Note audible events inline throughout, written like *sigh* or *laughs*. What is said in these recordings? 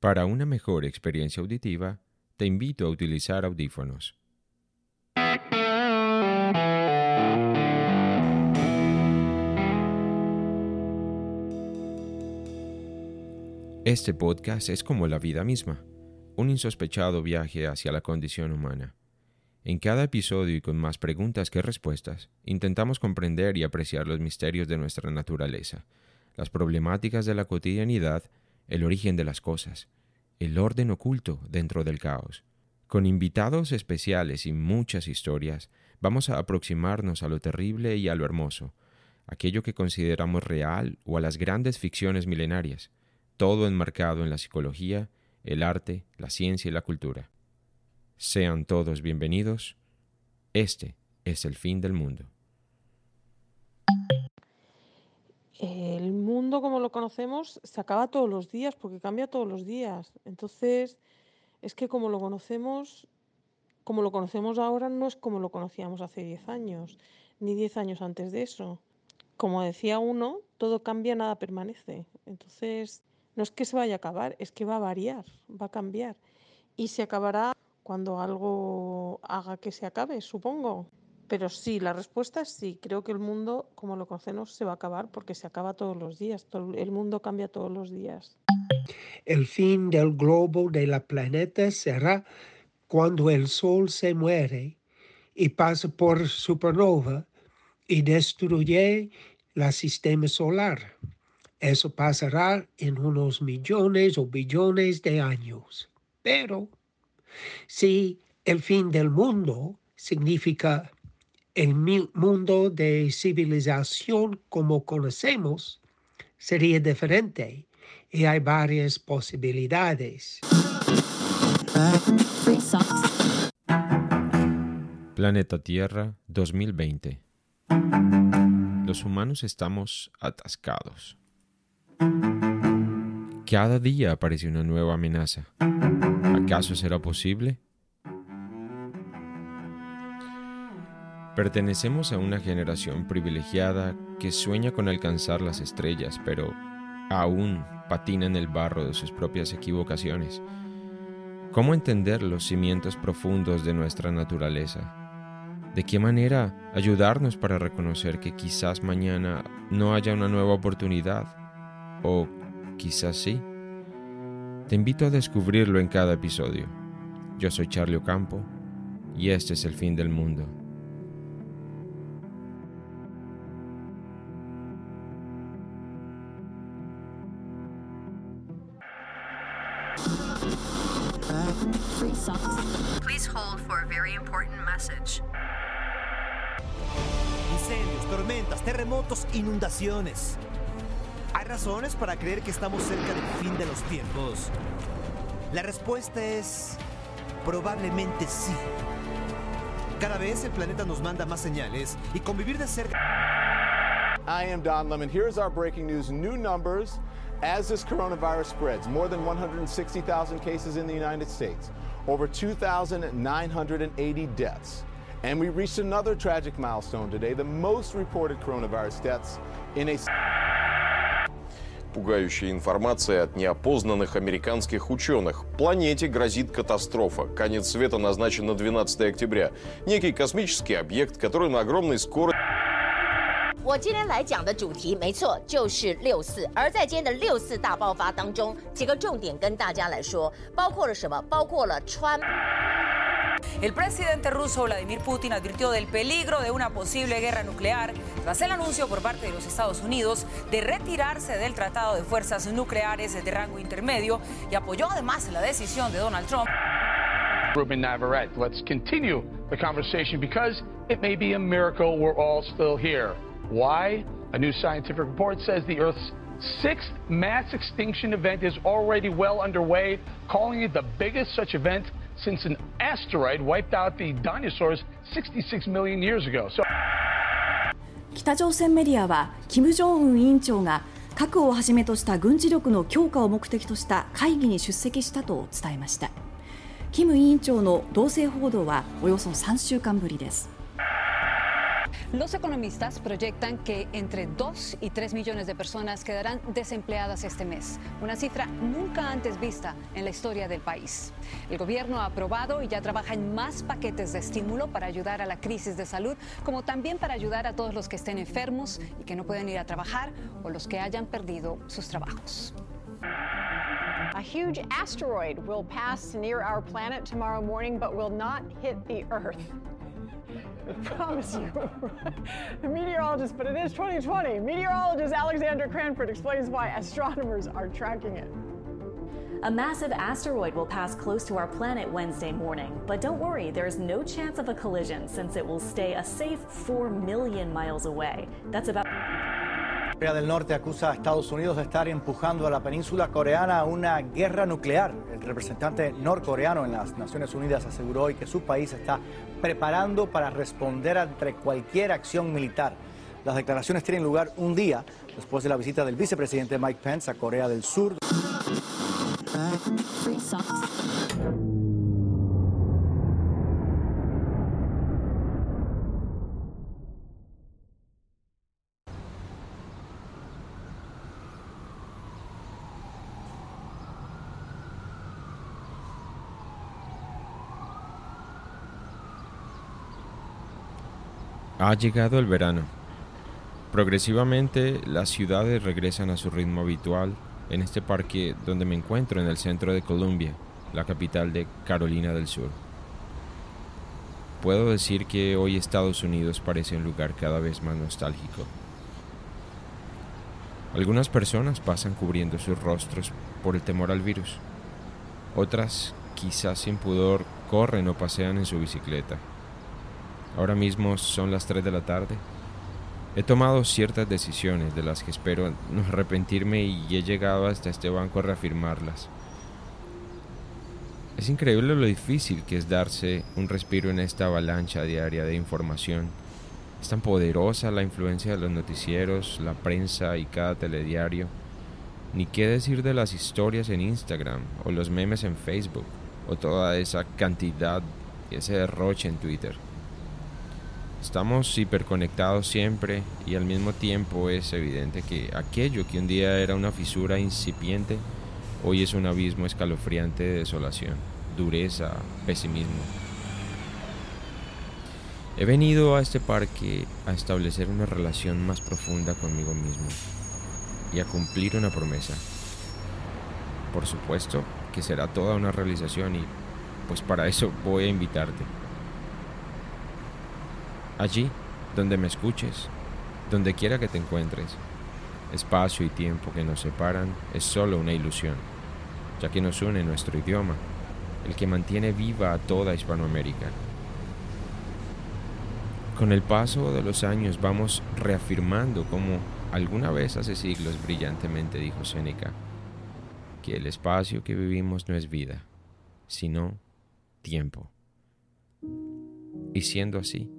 Para una mejor experiencia auditiva, te invito a utilizar audífonos. Este podcast es como la vida misma, un insospechado viaje hacia la condición humana. En cada episodio y con más preguntas que respuestas, intentamos comprender y apreciar los misterios de nuestra naturaleza, las problemáticas de la cotidianidad, el origen de las cosas, el orden oculto dentro del caos. Con invitados especiales y muchas historias, vamos a aproximarnos a lo terrible y a lo hermoso, aquello que consideramos real o a las grandes ficciones milenarias, todo enmarcado en la psicología, el arte, la ciencia y la cultura. Sean todos bienvenidos. Este es el fin del mundo. El mundo como lo conocemos se acaba todos los días porque cambia todos los días. Entonces, es que como lo conocemos, como lo conocemos ahora no es como lo conocíamos hace 10 años, ni 10 años antes de eso. Como decía uno, todo cambia, nada permanece. Entonces, no es que se vaya a acabar, es que va a variar, va a cambiar. Y se acabará cuando algo haga que se acabe, supongo. Pero sí, la respuesta es sí. Creo que el mundo, como lo conocemos, se va a acabar porque se acaba todos los días. El mundo cambia todos los días. El fin del globo de la planeta será cuando el Sol se muere y pasa por supernova y destruye el sistema solar. Eso pasará en unos millones o billones de años. Pero si el fin del mundo significa el mundo de civilización como conocemos, sería diferente y hay varias posibilidades. Planeta Tierra 2020 Los humanos estamos atascados. Cada día aparece una nueva amenaza. ¿Acaso será posible? Pertenecemos a una generación privilegiada que sueña con alcanzar las estrellas, pero aún patina en el barro de sus propias equivocaciones. ¿Cómo entender los cimientos profundos de nuestra naturaleza? ¿De qué manera ayudarnos para reconocer que quizás mañana no haya una nueva oportunidad? O quizás sí. Te invito a descubrirlo en cada episodio. Yo soy Charlie Ocampo y este es el fin del mundo. Please hold for a very important message. Incendios, tormentas, terremotos, inundaciones. ¿Hay razones para creer que estamos cerca del fin de los tiempos? La respuesta es probablemente sí. Cada vez el planeta nos manda más señales y convivir de cerca. I am Don Lemon. Here's our breaking news new numbers as this coronavirus spreads. More than 160,000 cases in the United States, over 2,980 deaths. And we reached another tragic milestone today the most reported coronavirus deaths in a Пугающая информация от неопознанных американских ученых. Планете грозит катастрофа. Конец света назначен на 12 октября. Некий космический объект, который на огромной скорости... 我今天来讲的主题，没错，就是六四。而在今天的六四大爆发当中，几个重点跟大家来说，包括了什么？包括了川。El presidente ruso Vladimir Putin advirtió del peligro de una posible guerra nuclear tras el anuncio por parte de los Estados Unidos de retirarse del Tratado de Fuerzas Nucleares de rango intermedio y apoyó además la decisión de Donald Trump. Ruben Navarrete, let's continue the conversation because it may be a miracle we're all still here. Why? A new scientific report says the Earth's sixth mass extinction event is already well underway, calling it the biggest such event since an asteroid wiped out the dinosaurs 66 million years ago. So 北朝鮮メディアは金正恩委員長が核をはじめとした軍事力の強化を目的とした会議に出席したと伝えました金委員長の同性報道はおよそ3週間ぶりです Los economistas proyectan que entre 2 y 3 millones de personas quedarán desempleadas este mes, una cifra nunca antes vista en la historia del país. El gobierno ha aprobado y ya trabaja en más paquetes de estímulo para ayudar a la crisis de salud, como también para ayudar a todos los que estén enfermos y que no pueden ir a trabajar o los que hayan perdido sus trabajos. A huge asteroid will pass near our planet tomorrow morning, but will not hit the Earth. I *laughs* promise you. meteorologist, but it is 2020. Meteorologist Alexander Cranford explains why astronomers are tracking it. A massive asteroid will pass close to our planet Wednesday morning, but don't worry, there's no chance of a collision since it will stay a safe 4 million miles away. That's about. Corea del Norte acusa a Estados Unidos de estar empujando a la península coreana a una guerra nuclear. El representante norcoreano en las Naciones Unidas aseguró hoy que su país está preparando para responder ante cualquier acción militar. Las declaraciones tienen lugar un día después de la visita del vicepresidente Mike Pence a Corea del Sur. Ha llegado el verano. Progresivamente las ciudades regresan a su ritmo habitual en este parque donde me encuentro en el centro de Columbia, la capital de Carolina del Sur. Puedo decir que hoy Estados Unidos parece un lugar cada vez más nostálgico. Algunas personas pasan cubriendo sus rostros por el temor al virus. Otras, quizás sin pudor, corren o pasean en su bicicleta. Ahora mismo son las 3 de la tarde. He tomado ciertas decisiones de las que espero no arrepentirme y he llegado hasta este banco a reafirmarlas. Es increíble lo difícil que es darse un respiro en esta avalancha diaria de información. Es tan poderosa la influencia de los noticieros, la prensa y cada telediario. Ni qué decir de las historias en Instagram o los memes en Facebook o toda esa cantidad, ese derroche en Twitter. Estamos hiperconectados siempre y al mismo tiempo es evidente que aquello que un día era una fisura incipiente, hoy es un abismo escalofriante de desolación, dureza, pesimismo. He venido a este parque a establecer una relación más profunda conmigo mismo y a cumplir una promesa. Por supuesto que será toda una realización y pues para eso voy a invitarte. Allí, donde me escuches, donde quiera que te encuentres, espacio y tiempo que nos separan es solo una ilusión, ya que nos une nuestro idioma, el que mantiene viva a toda Hispanoamérica. Con el paso de los años vamos reafirmando como alguna vez hace siglos brillantemente dijo Séneca, que el espacio que vivimos no es vida, sino tiempo. Y siendo así,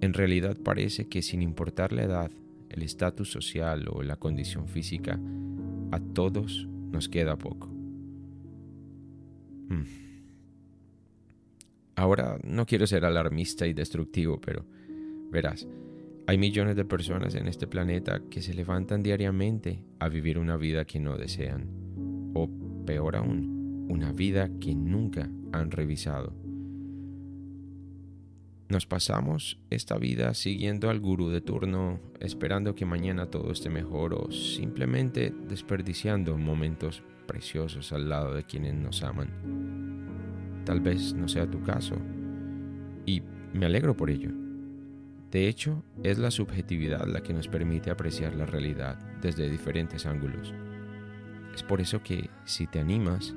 en realidad parece que sin importar la edad, el estatus social o la condición física, a todos nos queda poco. Hmm. Ahora no quiero ser alarmista y destructivo, pero verás, hay millones de personas en este planeta que se levantan diariamente a vivir una vida que no desean, o peor aún, una vida que nunca han revisado. Nos pasamos esta vida siguiendo al gurú de turno, esperando que mañana todo esté mejor o simplemente desperdiciando momentos preciosos al lado de quienes nos aman. Tal vez no sea tu caso y me alegro por ello. De hecho, es la subjetividad la que nos permite apreciar la realidad desde diferentes ángulos. Es por eso que, si te animas,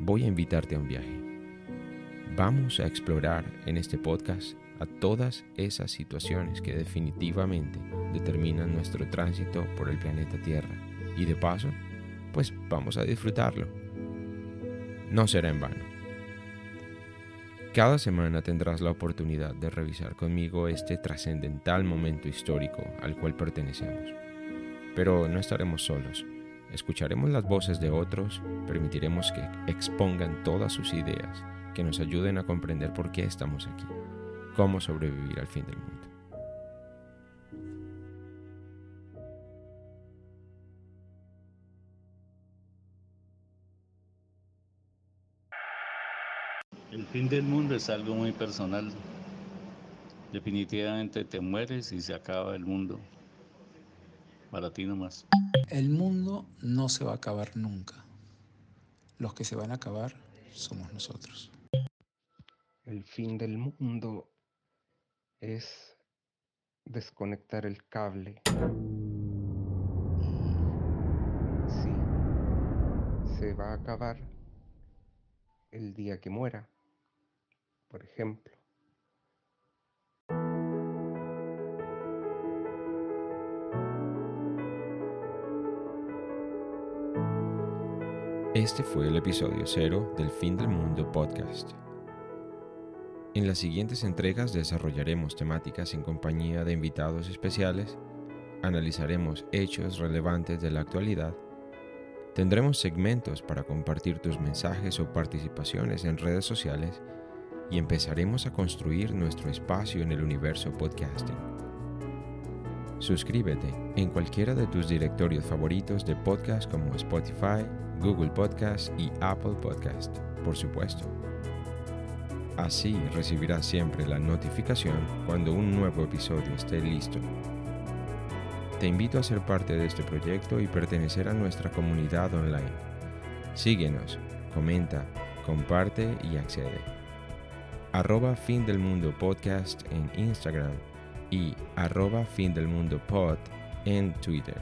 voy a invitarte a un viaje. Vamos a explorar en este podcast a todas esas situaciones que definitivamente determinan nuestro tránsito por el planeta Tierra. Y de paso, pues vamos a disfrutarlo. No será en vano. Cada semana tendrás la oportunidad de revisar conmigo este trascendental momento histórico al cual pertenecemos. Pero no estaremos solos. Escucharemos las voces de otros, permitiremos que expongan todas sus ideas que nos ayuden a comprender por qué estamos aquí, cómo sobrevivir al fin del mundo. El fin del mundo es algo muy personal. Definitivamente te mueres y se acaba el mundo. Para ti nomás. El mundo no se va a acabar nunca. Los que se van a acabar somos nosotros. El fin del mundo es desconectar el cable. Y sí, se va a acabar el día que muera, por ejemplo. Este fue el episodio cero del Fin del Mundo podcast. En las siguientes entregas desarrollaremos temáticas en compañía de invitados especiales, analizaremos hechos relevantes de la actualidad, tendremos segmentos para compartir tus mensajes o participaciones en redes sociales y empezaremos a construir nuestro espacio en el universo podcasting. Suscríbete en cualquiera de tus directorios favoritos de podcast como Spotify, Google Podcast y Apple Podcast, por supuesto. Así recibirás siempre la notificación cuando un nuevo episodio esté listo. Te invito a ser parte de este proyecto y pertenecer a nuestra comunidad online. Síguenos, comenta, comparte y accede. Arroba Fin del Mundo Podcast en Instagram y arroba Fin del Mundo Pod en Twitter.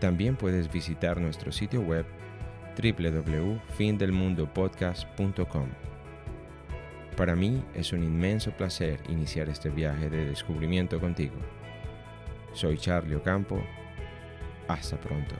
También puedes visitar nuestro sitio web www.findelmundopodcast.com. Para mí es un inmenso placer iniciar este viaje de descubrimiento contigo. Soy Charlie Ocampo. Hasta pronto.